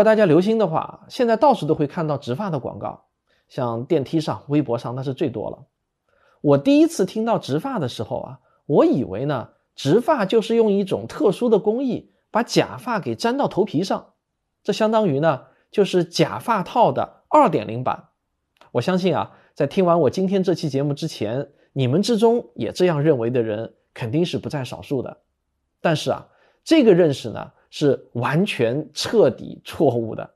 果大家留心的话，现在到处都会看到植发的广告，像电梯上、微博上那是最多了。我第一次听到植发的时候啊，我以为呢，植发就是用一种特殊的工艺把假发给粘到头皮上，这相当于呢就是假发套的二点零版。我相信啊，在听完我今天这期节目之前，你们之中也这样认为的人肯定是不在少数的。但是啊，这个认识呢。是完全彻底错误的。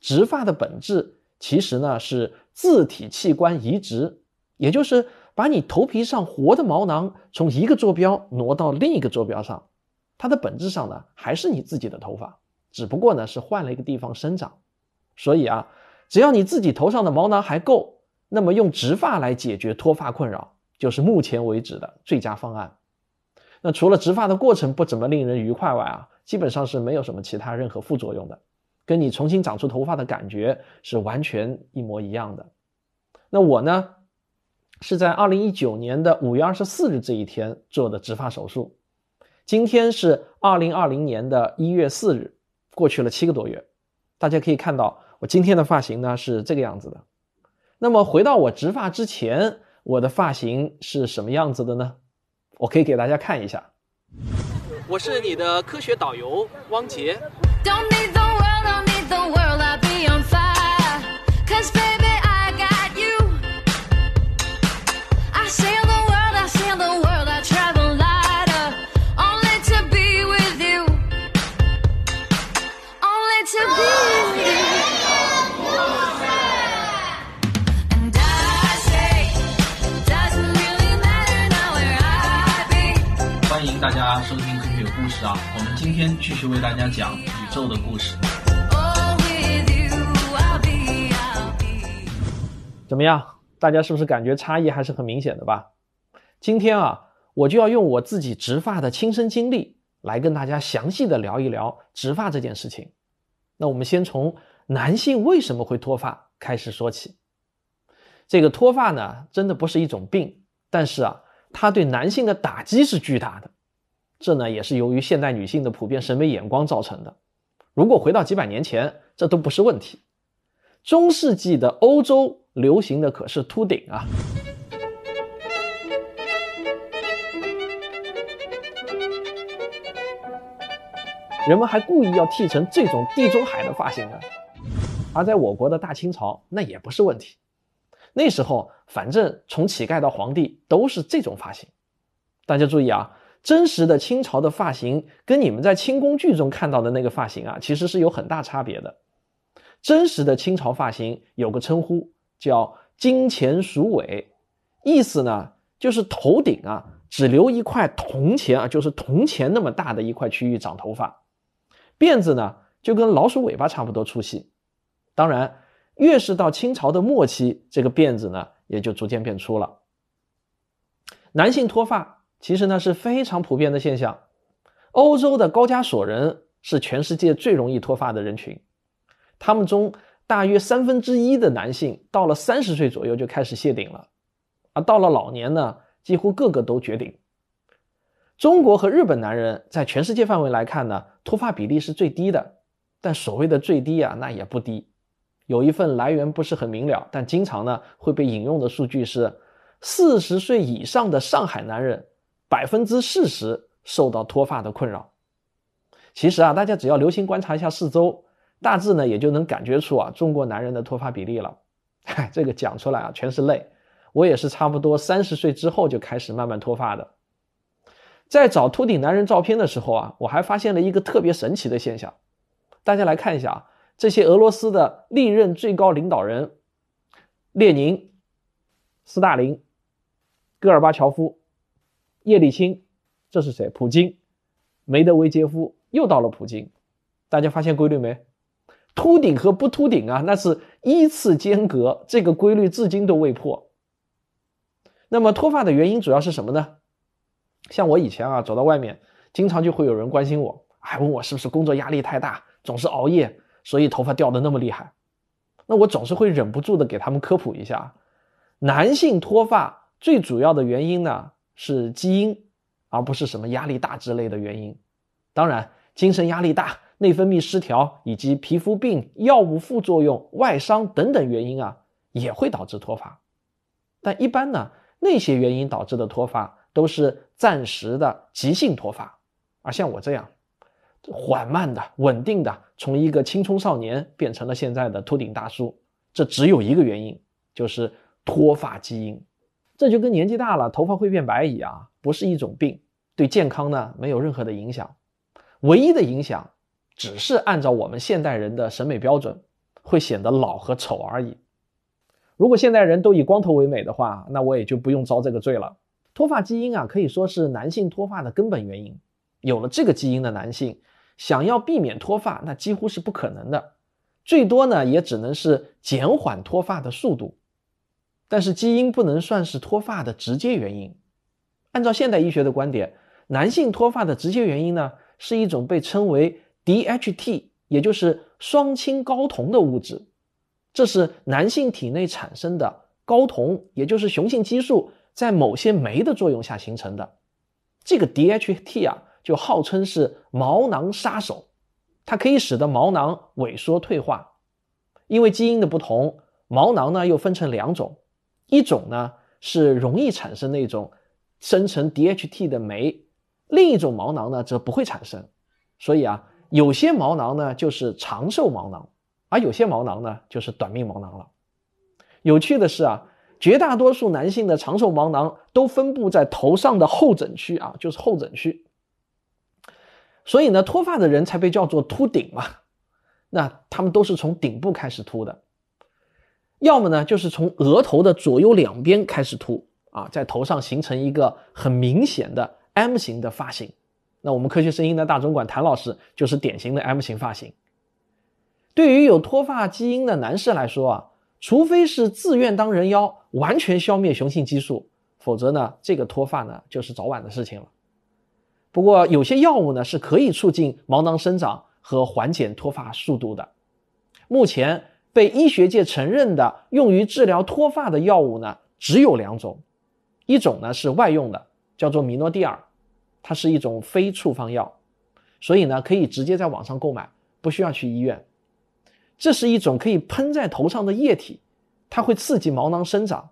植发的本质其实呢是自体器官移植，也就是把你头皮上活的毛囊从一个坐标挪到另一个坐标上。它的本质上呢还是你自己的头发，只不过呢是换了一个地方生长。所以啊，只要你自己头上的毛囊还够，那么用植发来解决脱发困扰就是目前为止的最佳方案。那除了植发的过程不怎么令人愉快外啊。基本上是没有什么其他任何副作用的，跟你重新长出头发的感觉是完全一模一样的。那我呢，是在二零一九年的五月二十四日这一天做的植发手术。今天是二零二零年的一月四日，过去了七个多月。大家可以看到，我今天的发型呢是这个样子的。那么回到我植发之前，我的发型是什么样子的呢？我可以给大家看一下。我是你的科学导游汪杰。就为大家讲宇宙的故事。怎么样？大家是不是感觉差异还是很明显的吧？今天啊，我就要用我自己植发的亲身经历来跟大家详细的聊一聊植发这件事情。那我们先从男性为什么会脱发开始说起。这个脱发呢，真的不是一种病，但是啊，它对男性的打击是巨大的。这呢也是由于现代女性的普遍审美眼光造成的。如果回到几百年前，这都不是问题。中世纪的欧洲流行的可是秃顶啊，人们还故意要剃成这种地中海的发型呢。而在我国的大清朝，那也不是问题。那时候反正从乞丐到皇帝都是这种发型。大家注意啊。真实的清朝的发型跟你们在清宫剧中看到的那个发型啊，其实是有很大差别的。真实的清朝发型有个称呼叫“金钱鼠尾”，意思呢就是头顶啊只留一块铜钱啊，就是铜钱那么大的一块区域长头发，辫子呢就跟老鼠尾巴差不多粗细。当然，越是到清朝的末期，这个辫子呢也就逐渐变粗了。男性脱发。其实呢是非常普遍的现象，欧洲的高加索人是全世界最容易脱发的人群，他们中大约三分之一的男性到了三十岁左右就开始谢顶了，而到了老年呢，几乎个个都绝顶。中国和日本男人在全世界范围来看呢，脱发比例是最低的，但所谓的最低啊，那也不低。有一份来源不是很明了，但经常呢会被引用的数据是，四十岁以上的上海男人。百分之四十受到脱发的困扰。其实啊，大家只要留心观察一下四周，大致呢也就能感觉出啊中国男人的脱发比例了。嗨，这个讲出来啊全是泪。我也是差不多三十岁之后就开始慢慢脱发的。在找秃顶男人照片的时候啊，我还发现了一个特别神奇的现象。大家来看一下啊，这些俄罗斯的历任最高领导人：列宁、斯大林、戈尔巴乔夫。叶利钦，这是谁？普京，梅德韦杰夫又到了普京。大家发现规律没？秃顶和不秃顶啊，那是依次间隔，这个规律至今都未破。那么脱发的原因主要是什么呢？像我以前啊，走到外面，经常就会有人关心我，还问我是不是工作压力太大，总是熬夜，所以头发掉的那么厉害。那我总是会忍不住的给他们科普一下，男性脱发最主要的原因呢？是基因，而不是什么压力大之类的原因。当然，精神压力大内分泌失调以及皮肤病、药物副作用、外伤等等原因啊，也会导致脱发。但一般呢，那些原因导致的脱发都是暂时的急性脱发，而像我这样缓慢的、稳定的，从一个青葱少年变成了现在的秃顶大叔，这只有一个原因，就是脱发基因。这就跟年纪大了头发会变白一样，不是一种病，对健康呢没有任何的影响，唯一的影响。只是按照我们现代人的审美标准，会显得老和丑而已。如果现代人都以光头为美的话，那我也就不用遭这个罪了。脱发基因啊，可以说是男性脱发的根本原因。有了这个基因的男性，想要避免脱发，那几乎是不可能的。最多呢，也只能是减缓脱发的速度。但是基因不能算是脱发的直接原因。按照现代医学的观点，男性脱发的直接原因呢，是一种被称为 DHT，也就是双氢睾酮的物质，这是男性体内产生的睾酮，也就是雄性激素在某些酶的作用下形成的。这个 DHT 啊，就号称是毛囊杀手，它可以使得毛囊萎缩退化。因为基因的不同，毛囊呢又分成两种，一种呢是容易产生那种生成 DHT 的酶，另一种毛囊呢则不会产生。所以啊。有些毛囊呢就是长寿毛囊，而有些毛囊呢就是短命毛囊了。有趣的是啊，绝大多数男性的长寿毛囊都分布在头上的后枕区啊，就是后枕区。所以呢，脱发的人才被叫做秃顶嘛。那他们都是从顶部开始秃的，要么呢就是从额头的左右两边开始秃啊，在头上形成一个很明显的 M 型的发型。那我们科学声音的大总管谭老师就是典型的 M 型发型。对于有脱发基因的男士来说啊，除非是自愿当人妖，完全消灭雄性激素，否则呢，这个脱发呢就是早晚的事情了。不过有些药物呢是可以促进毛囊生长和缓解脱发速度的。目前被医学界承认的用于治疗脱发的药物呢只有两种，一种呢是外用的，叫做米诺地尔。它是一种非处方药，所以呢可以直接在网上购买，不需要去医院。这是一种可以喷在头上的液体，它会刺激毛囊生长，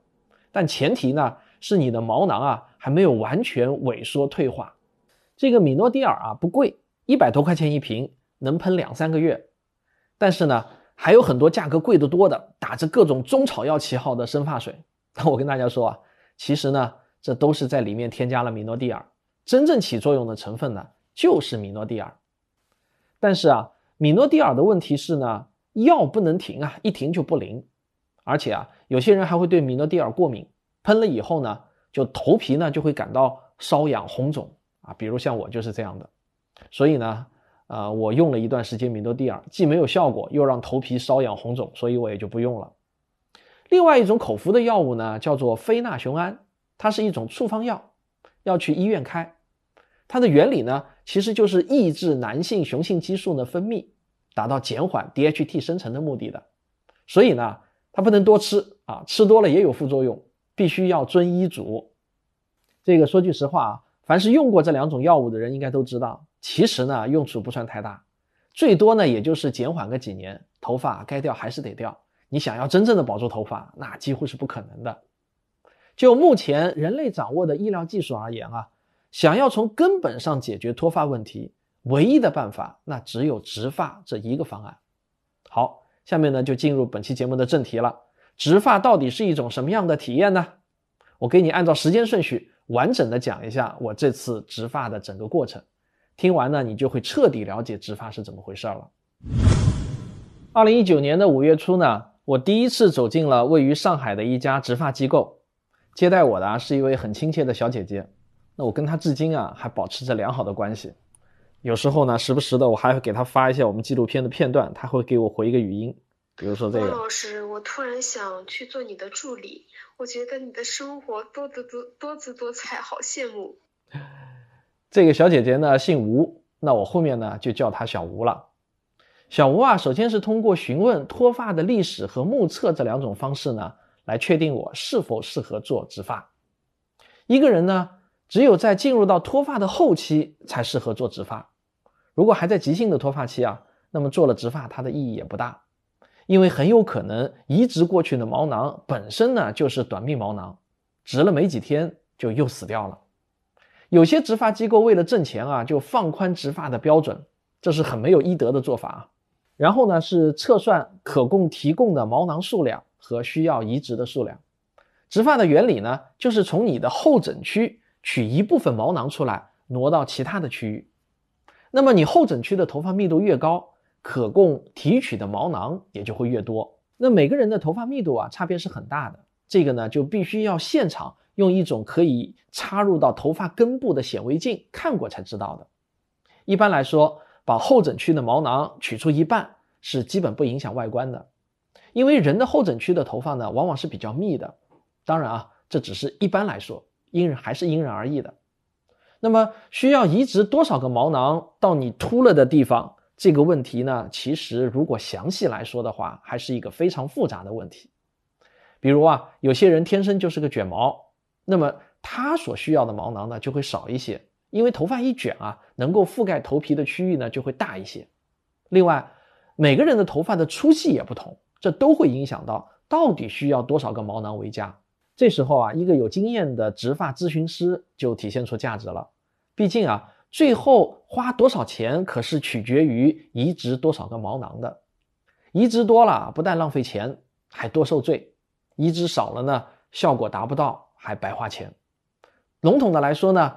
但前提呢是你的毛囊啊还没有完全萎缩退化。这个米诺地尔啊不贵，一百多块钱一瓶，能喷两三个月。但是呢还有很多价格贵得多的，打着各种中草药旗号的生发水。那 我跟大家说啊，其实呢这都是在里面添加了米诺地尔。真正起作用的成分呢，就是米诺地尔。但是啊，米诺地尔的问题是呢，药不能停啊，一停就不灵。而且啊，有些人还会对米诺地尔过敏，喷了以后呢，就头皮呢就会感到瘙痒红肿啊。比如像我就是这样的。所以呢，呃，我用了一段时间米诺地尔，既没有效果，又让头皮瘙痒红肿，所以我也就不用了。另外一种口服的药物呢，叫做非那雄胺，它是一种处方药。要去医院开，它的原理呢，其实就是抑制男性雄性激素的分泌，达到减缓 DHT 生成的目的的。所以呢，它不能多吃啊，吃多了也有副作用，必须要遵医嘱。这个说句实话啊，凡是用过这两种药物的人应该都知道，其实呢用处不算太大，最多呢也就是减缓个几年，头发该掉还是得掉。你想要真正的保住头发，那几乎是不可能的。就目前人类掌握的医疗技术而言啊，想要从根本上解决脱发问题，唯一的办法那只有植发这一个方案。好，下面呢就进入本期节目的正题了。植发到底是一种什么样的体验呢？我给你按照时间顺序完整的讲一下我这次植发的整个过程。听完呢，你就会彻底了解植发是怎么回事了。二零一九年的五月初呢，我第一次走进了位于上海的一家植发机构。接待我的啊是一位很亲切的小姐姐，那我跟她至今啊还保持着良好的关系。有时候呢，时不时的我还会给她发一下我们纪录片的片段，她会给我回一个语音。比如说这个。老师，我突然想去做你的助理，我觉得你的生活多姿多多姿多彩，好羡慕。这个小姐姐呢姓吴，那我后面呢就叫她小吴了。小吴啊，首先是通过询问脱发的历史和目测这两种方式呢。来确定我是否适合做植发。一个人呢，只有在进入到脱发的后期才适合做植发。如果还在急性的脱发期啊，那么做了植发它的意义也不大，因为很有可能移植过去的毛囊本身呢就是短命毛囊，植了没几天就又死掉了。有些植发机构为了挣钱啊，就放宽植发的标准，这是很没有医德的做法啊。然后呢，是测算可供提供的毛囊数量和需要移植的数量。植发的原理呢，就是从你的后枕区取一部分毛囊出来，挪到其他的区域。那么你后枕区的头发密度越高，可供提取的毛囊也就会越多。那每个人的头发密度啊，差别是很大的。这个呢，就必须要现场用一种可以插入到头发根部的显微镜看过才知道的。一般来说，把后枕区的毛囊取出一半是基本不影响外观的，因为人的后枕区的头发呢，往往是比较密的。当然啊，这只是一般来说，因人还是因人而异的。那么需要移植多少个毛囊到你秃了的地方？这个问题呢，其实如果详细来说的话，还是一个非常复杂的问题。比如啊，有些人天生就是个卷毛，那么他所需要的毛囊呢就会少一些，因为头发一卷啊，能够覆盖头皮的区域呢就会大一些。另外，每个人的头发的粗细也不同，这都会影响到到底需要多少个毛囊为佳。这时候啊，一个有经验的植发咨询师就体现出价值了。毕竟啊，最后花多少钱可是取决于移植多少个毛囊的。移植多了不但浪费钱，还多受罪；移植少了呢，效果达不到，还白花钱。笼统的来说呢，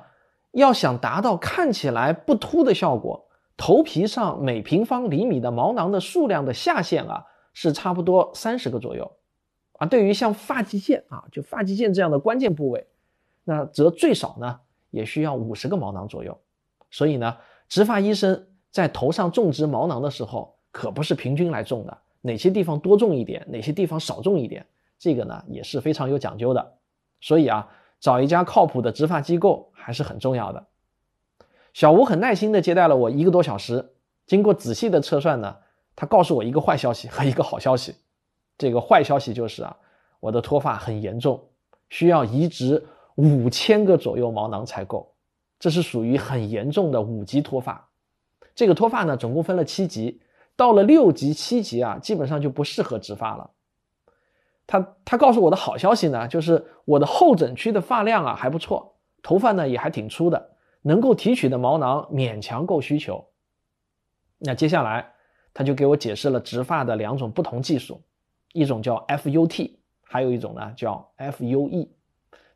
要想达到看起来不秃的效果，头皮上每平方厘米的毛囊的数量的下限啊，是差不多三十个左右。啊，对于像发际线啊，就发际线这样的关键部位，那则最少呢也需要五十个毛囊左右。所以呢，植发医生在头上种植毛囊的时候，可不是平均来种的，哪些地方多种一点，哪些地方少种一点，这个呢也是非常有讲究的。所以啊，找一家靠谱的植发机构还是很重要的。小吴很耐心地接待了我一个多小时，经过仔细的测算呢，他告诉我一个坏消息和一个好消息。这个坏消息就是啊，我的脱发很严重，需要移植五千个左右毛囊才够，这是属于很严重的五级脱发。这个脱发呢，总共分了七级，到了六级、七级啊，基本上就不适合植发了。他他告诉我的好消息呢，就是我的后枕区的发量啊还不错，头发呢也还挺粗的，能够提取的毛囊勉强够需求。那接下来他就给我解释了植发的两种不同技术。一种叫 FUT，还有一种呢叫 FUE。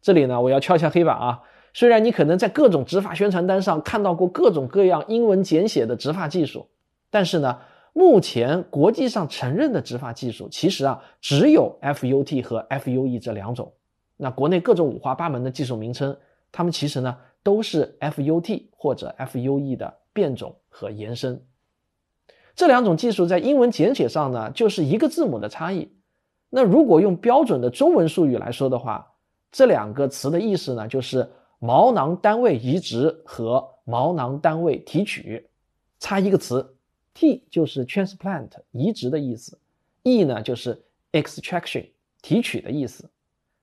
这里呢，我要敲一下黑板啊。虽然你可能在各种植发宣传单上看到过各种各样英文简写的植发技术，但是呢，目前国际上承认的植发技术其实啊，只有 FUT 和 FUE 这两种。那国内各种五花八门的技术名称，它们其实呢都是 FUT 或者 FUE 的变种和延伸。这两种技术在英文简写上呢，就是一个字母的差异。那如果用标准的中文术语来说的话，这两个词的意思呢，就是毛囊单位移植和毛囊单位提取，差一个词，T 就是 transplant 移植的意思，E 呢就是 extraction 提取的意思。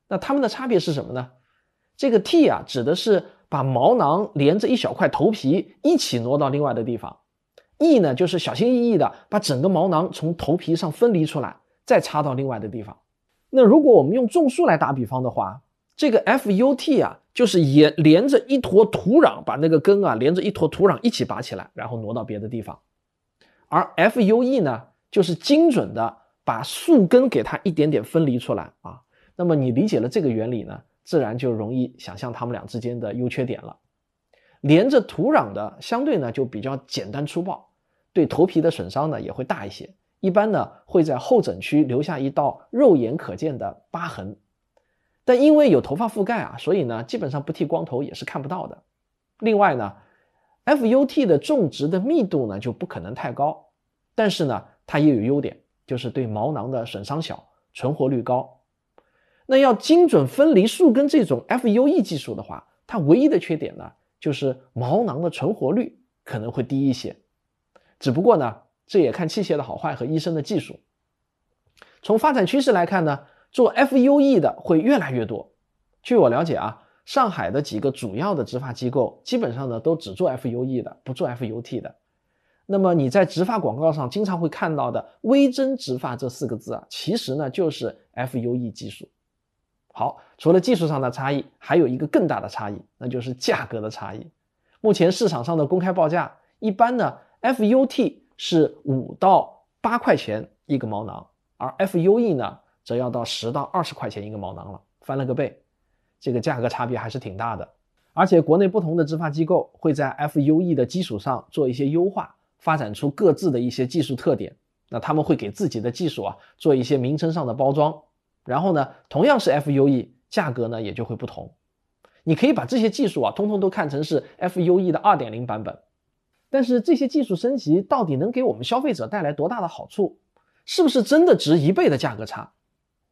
那它们的差别是什么呢？这个 T 啊，指的是把毛囊连着一小块头皮一起挪到另外的地方。E 呢，就是小心翼翼的把整个毛囊从头皮上分离出来，再插到另外的地方。那如果我们用种树来打比方的话，这个 FUT 啊，就是沿连着一坨土壤，把那个根啊连着一坨土壤一起拔起来，然后挪到别的地方。而 FUE 呢，就是精准的把树根给它一点点分离出来啊。那么你理解了这个原理呢，自然就容易想象它们俩之间的优缺点了。连着土壤的相对呢就比较简单粗暴，对头皮的损伤呢也会大一些，一般呢会在后枕区留下一道肉眼可见的疤痕，但因为有头发覆盖啊，所以呢基本上不剃光头也是看不到的。另外呢，FUT 的种植的密度呢就不可能太高，但是呢它也有优点，就是对毛囊的损伤小，存活率高。那要精准分离树根这种 FUE 技术的话，它唯一的缺点呢。就是毛囊的存活率可能会低一些，只不过呢，这也看器械的好坏和医生的技术。从发展趋势来看呢，做 FUE 的会越来越多。据我了解啊，上海的几个主要的植发机构基本上呢都只做 FUE 的，不做 FUT 的。那么你在植发广告上经常会看到的“微针植发”这四个字啊，其实呢就是 FUE 技术。好，除了技术上的差异，还有一个更大的差异，那就是价格的差异。目前市场上的公开报价，一般呢，FUT 是五到八块钱一个毛囊，而 FUE 呢，则要到十到二十块钱一个毛囊了，翻了个倍，这个价格差别还是挺大的。而且国内不同的植发机构会在 FUE 的基础上做一些优化。发展出各自的一些技术特点，那他们会给自己的技术啊做一些名称上的包装，然后呢，同样是 FUE，价格呢也就会不同。你可以把这些技术啊通通都看成是 FUE 的2.0版本，但是这些技术升级到底能给我们消费者带来多大的好处？是不是真的值一倍的价格差？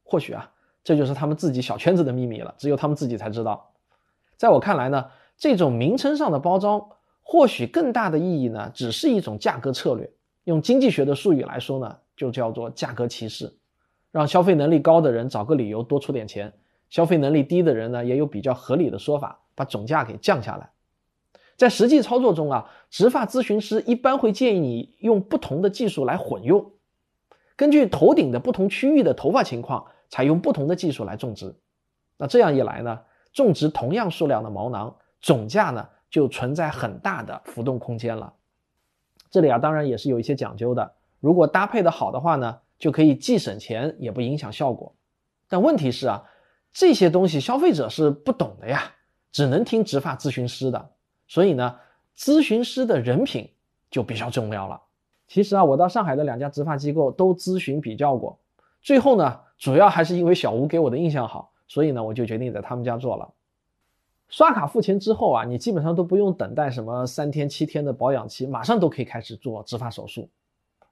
或许啊，这就是他们自己小圈子的秘密了，只有他们自己才知道。在我看来呢，这种名称上的包装。或许更大的意义呢，只是一种价格策略。用经济学的术语来说呢，就叫做价格歧视，让消费能力高的人找个理由多出点钱，消费能力低的人呢也有比较合理的说法，把总价给降下来。在实际操作中啊，植发咨询师一般会建议你用不同的技术来混用，根据头顶的不同区域的头发情况，采用不同的技术来种植。那这样一来呢，种植同样数量的毛囊，总价呢？就存在很大的浮动空间了。这里啊，当然也是有一些讲究的。如果搭配的好的话呢，就可以既省钱也不影响效果。但问题是啊，这些东西消费者是不懂的呀，只能听植发咨询师的。所以呢，咨询师的人品就比较重要了。其实啊，我到上海的两家植发机构都咨询比较过，最后呢，主要还是因为小吴给我的印象好，所以呢，我就决定在他们家做了。刷卡付钱之后啊，你基本上都不用等待什么三天七天的保养期，马上都可以开始做植发手术。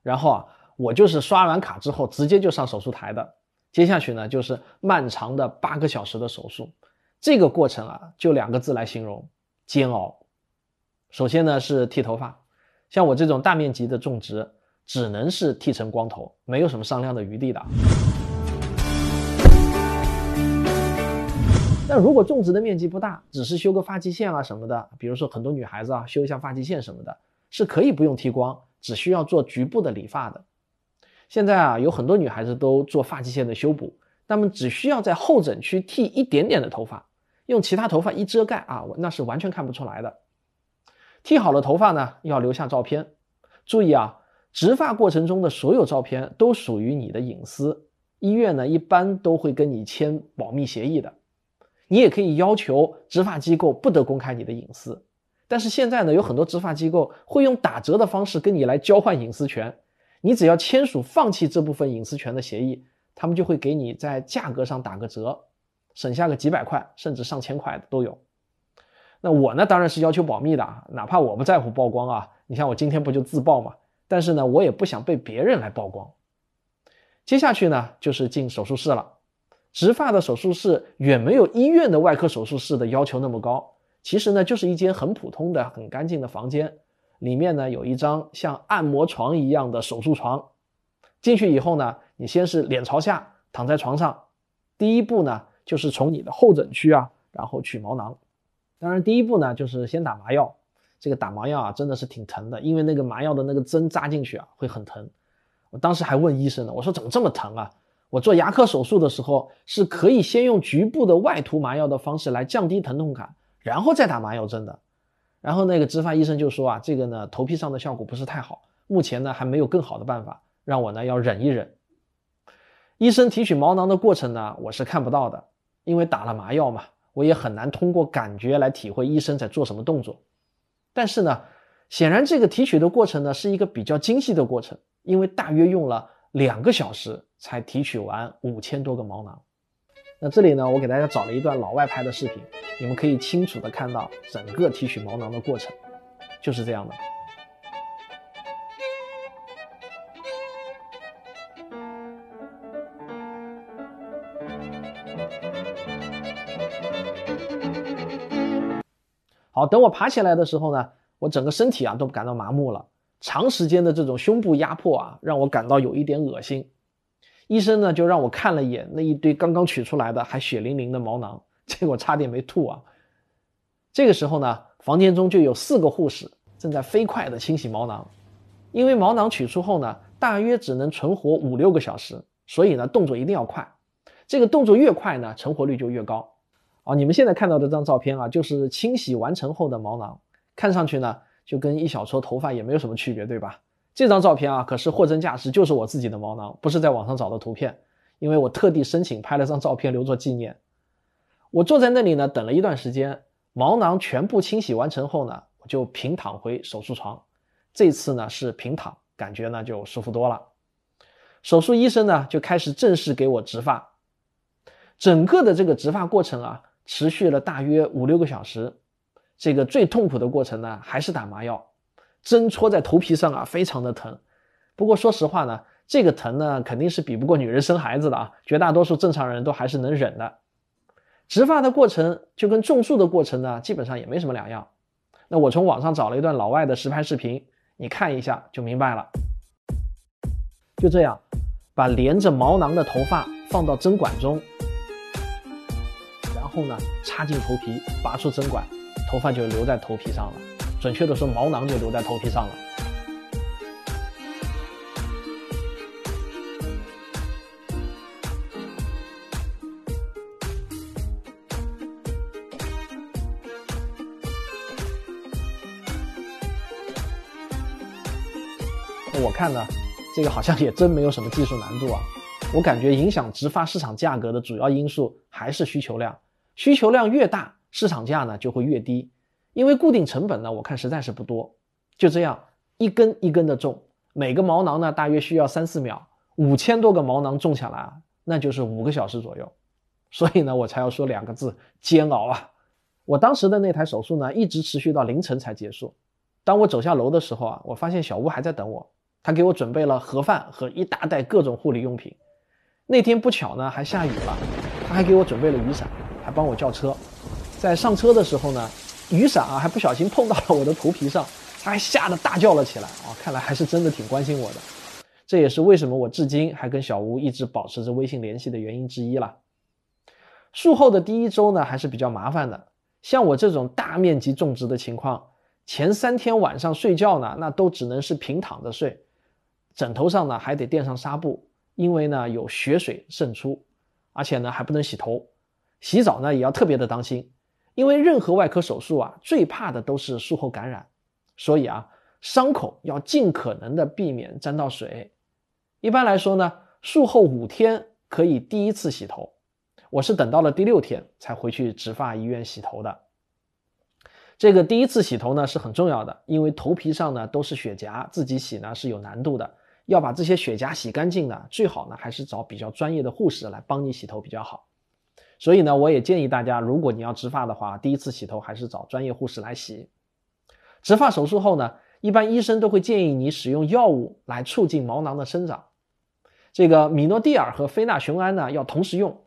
然后啊，我就是刷完卡之后直接就上手术台的。接下去呢，就是漫长的八个小时的手术。这个过程啊，就两个字来形容：煎熬。首先呢是剃头发，像我这种大面积的种植，只能是剃成光头，没有什么商量的余地的。但如果种植的面积不大，只是修个发际线啊什么的，比如说很多女孩子啊修一下发际线什么的，是可以不用剃光，只需要做局部的理发的。现在啊有很多女孩子都做发际线的修补，那么只需要在后枕区剃一点点的头发，用其他头发一遮盖啊，那是完全看不出来的。剃好了头发呢，要留下照片，注意啊，植发过程中的所有照片都属于你的隐私，医院呢一般都会跟你签保密协议的。你也可以要求执法机构不得公开你的隐私，但是现在呢，有很多执法机构会用打折的方式跟你来交换隐私权，你只要签署放弃这部分隐私权的协议，他们就会给你在价格上打个折，省下个几百块甚至上千块的都有。那我呢，当然是要求保密的啊，哪怕我不在乎曝光啊，你像我今天不就自曝嘛，但是呢，我也不想被别人来曝光。接下去呢，就是进手术室了。植发的手术室远没有医院的外科手术室的要求那么高，其实呢就是一间很普通的、很干净的房间，里面呢有一张像按摩床一样的手术床。进去以后呢，你先是脸朝下躺在床上，第一步呢就是从你的后枕区啊，然后取毛囊。当然第一步呢就是先打麻药，这个打麻药啊真的是挺疼的，因为那个麻药的那个针扎进去啊会很疼。我当时还问医生呢，我说怎么这么疼啊？我做牙科手术的时候，是可以先用局部的外涂麻药的方式来降低疼痛感，然后再打麻药针的。然后那个植发医生就说啊，这个呢头皮上的效果不是太好，目前呢还没有更好的办法，让我呢要忍一忍。医生提取毛囊的过程呢，我是看不到的，因为打了麻药嘛，我也很难通过感觉来体会医生在做什么动作。但是呢，显然这个提取的过程呢是一个比较精细的过程，因为大约用了两个小时。才提取完五千多个毛囊，那这里呢，我给大家找了一段老外拍的视频，你们可以清楚的看到整个提取毛囊的过程，就是这样的。好，等我爬起来的时候呢，我整个身体啊都感到麻木了，长时间的这种胸部压迫啊，让我感到有一点恶心。医生呢就让我看了一眼那一堆刚刚取出来的还血淋淋的毛囊，结果差点没吐啊！这个时候呢，房间中就有四个护士正在飞快的清洗毛囊。因为毛囊取出后呢，大约只能存活五六个小时，所以呢，动作一定要快。这个动作越快呢，成活率就越高。啊，你们现在看到的这张照片啊，就是清洗完成后的毛囊，看上去呢，就跟一小撮头发也没有什么区别，对吧？这张照片啊，可是货真价实，就是我自己的毛囊，不是在网上找的图片，因为我特地申请拍了张照片留作纪念。我坐在那里呢，等了一段时间，毛囊全部清洗完成后呢，我就平躺回手术床。这次呢是平躺，感觉呢就舒服多了。手术医生呢就开始正式给我植发，整个的这个植发过程啊，持续了大约五六个小时。这个最痛苦的过程呢，还是打麻药。针戳在头皮上啊，非常的疼。不过说实话呢，这个疼呢肯定是比不过女人生孩子的啊。绝大多数正常人都还是能忍的。植发的过程就跟种树的过程呢，基本上也没什么两样。那我从网上找了一段老外的实拍视频，你看一下就明白了。就这样，把连着毛囊的头发放到针管中，然后呢插进头皮，拔出针管，头发就留在头皮上了。准确的说，毛囊就留在头皮上了。我看呢，这个好像也真没有什么技术难度啊。我感觉影响植发市场价格的主要因素还是需求量，需求量越大，市场价呢就会越低。因为固定成本呢，我看实在是不多，就这样一根一根的种，每个毛囊呢大约需要三四秒，五千多个毛囊种下来，那就是五个小时左右，所以呢，我才要说两个字：煎熬啊！我当时的那台手术呢，一直持续到凌晨才结束。当我走下楼的时候啊，我发现小吴还在等我，他给我准备了盒饭和一大袋各种护理用品。那天不巧呢，还下雨了，他还给我准备了雨伞，还帮我叫车。在上车的时候呢。雨伞啊，还不小心碰到了我的头皮上，他还吓得大叫了起来啊！看来还是真的挺关心我的，这也是为什么我至今还跟小吴一直保持着微信联系的原因之一了。术后的第一周呢，还是比较麻烦的。像我这种大面积种植的情况，前三天晚上睡觉呢，那都只能是平躺着睡，枕头上呢还得垫上纱布，因为呢有血水渗出，而且呢还不能洗头，洗澡呢也要特别的当心。因为任何外科手术啊，最怕的都是术后感染，所以啊，伤口要尽可能的避免沾到水。一般来说呢，术后五天可以第一次洗头，我是等到了第六天才回去植发医院洗头的。这个第一次洗头呢是很重要的，因为头皮上呢都是血痂，自己洗呢是有难度的。要把这些血痂洗干净呢，最好呢还是找比较专业的护士来帮你洗头比较好。所以呢，我也建议大家，如果你要植发的话，第一次洗头还是找专业护士来洗。植发手术后呢，一般医生都会建议你使用药物来促进毛囊的生长。这个米诺地尔和非那雄胺呢要同时用，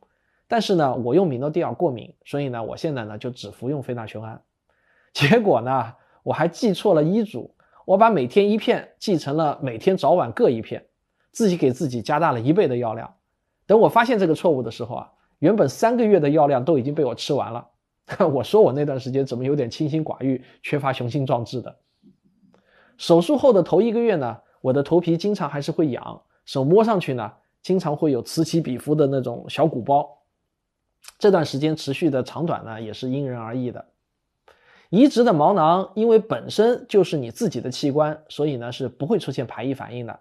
但是呢，我用米诺地尔过敏，所以呢，我现在呢就只服用非那雄胺。结果呢，我还记错了医嘱，我把每天一片记成了每天早晚各一片，自己给自己加大了一倍的药量。等我发现这个错误的时候啊。原本三个月的药量都已经被我吃完了，我说我那段时间怎么有点清心寡欲、缺乏雄心壮志的？手术后的头一个月呢，我的头皮经常还是会痒，手摸上去呢，经常会有此起彼伏的那种小鼓包。这段时间持续的长短呢，也是因人而异的。移植的毛囊因为本身就是你自己的器官，所以呢是不会出现排异反应的。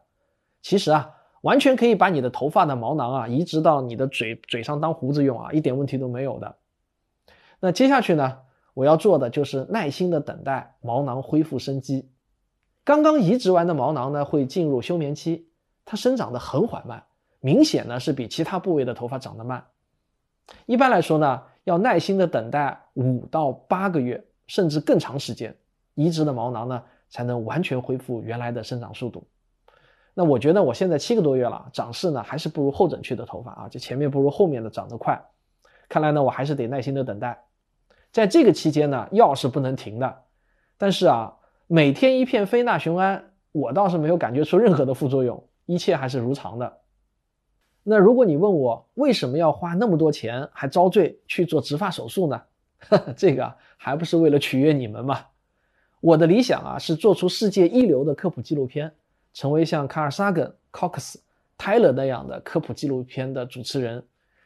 其实啊。完全可以把你的头发的毛囊啊移植到你的嘴嘴上当胡子用啊，一点问题都没有的。那接下去呢，我要做的就是耐心的等待毛囊恢复生机。刚刚移植完的毛囊呢，会进入休眠期，它生长的很缓慢，明显呢是比其他部位的头发长得慢。一般来说呢，要耐心的等待五到八个月，甚至更长时间，移植的毛囊呢才能完全恢复原来的生长速度。那我觉得我现在七个多月了，长势呢还是不如后枕区的头发啊，就前面不如后面的长得快。看来呢，我还是得耐心的等待。在这个期间呢，药是不能停的。但是啊，每天一片非那雄胺，我倒是没有感觉出任何的副作用，一切还是如常的。那如果你问我为什么要花那么多钱还遭罪去做植发手术呢？这个还不是为了取悦你们吗？我的理想啊是做出世界一流的科普纪录片。成为像卡尔萨根、Cox、泰勒那样的科普纪录片的主持人，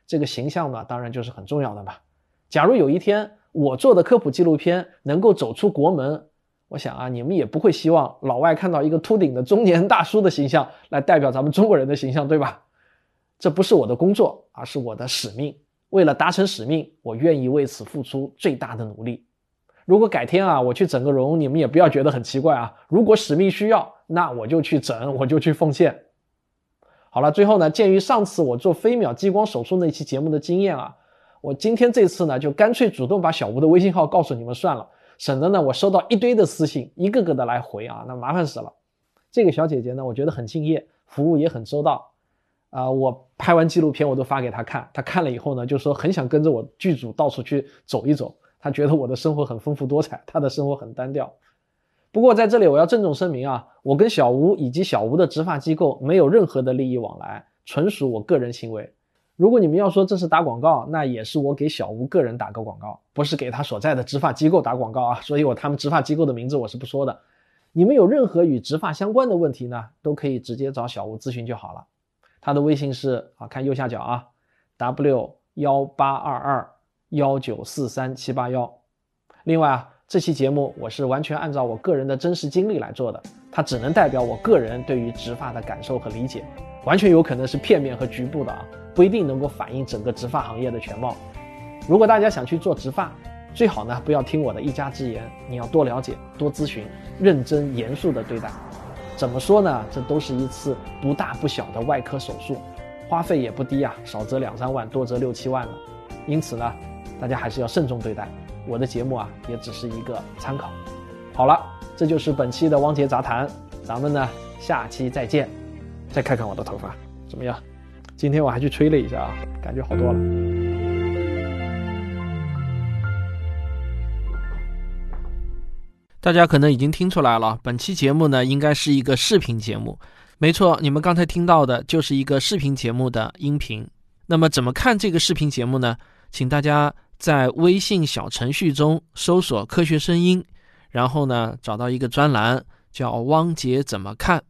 这个形象呢，当然就是很重要的吧。假如有一天我做的科普纪录片能够走出国门，我想啊，你们也不会希望老外看到一个秃顶的中年大叔的形象来代表咱们中国人的形象，对吧？这不是我的工作，而是我的使命。为了达成使命，我愿意为此付出最大的努力。如果改天啊，我去整个容，你们也不要觉得很奇怪啊。如果使命需要，那我就去整，我就去奉献。好了，最后呢，鉴于上次我做飞秒激光手术那期节目的经验啊，我今天这次呢，就干脆主动把小吴的微信号告诉你们算了，省得呢我收到一堆的私信，一个个的来回啊，那麻烦死了。这个小姐姐呢，我觉得很敬业，服务也很周到。啊，我拍完纪录片我都发给她看，她看了以后呢，就说很想跟着我剧组到处去走一走。她觉得我的生活很丰富多彩，她的生活很单调。不过在这里我要郑重声明啊，我跟小吴以及小吴的执法机构没有任何的利益往来，纯属我个人行为。如果你们要说这是打广告，那也是我给小吴个人打个广告，不是给他所在的执法机构打广告啊。所以我他们执法机构的名字我是不说的。你们有任何与执法相关的问题呢，都可以直接找小吴咨询就好了。他的微信是啊，看右下角啊，w 幺八二二幺九四三七八幺。另外啊，这期节目我是完全按照我个人的真实经历来做的，它只能代表我个人对于植发的感受和理解，完全有可能是片面和局部的啊，不一定能够反映整个植发行业的全貌。如果大家想去做植发，最好呢不要听我的一家之言，你要多了解、多咨询，认真严肃的对待。怎么说呢？这都是一次不大不小的外科手术，花费也不低啊，少则两三万，多则六七万了。因此呢，大家还是要慎重对待。我的节目啊，也只是一个参考。好了，这就是本期的汪杰杂谈，咱们呢下期再见。再看看我的头发怎么样？今天我还去吹了一下啊，感觉好多了。大家可能已经听出来了，本期节目呢应该是一个视频节目。没错，你们刚才听到的就是一个视频节目的音频。那么怎么看这个视频节目呢？请大家在微信小程序中搜索“科学声音”，然后呢找到一个专栏叫“汪杰怎么看”。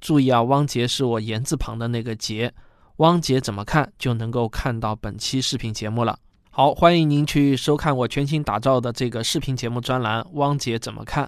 注意啊，汪杰是我言字旁的那个杰。汪杰怎么看就能够看到本期视频节目了。好，欢迎您去收看我全新打造的这个视频节目专栏《汪杰怎么看》。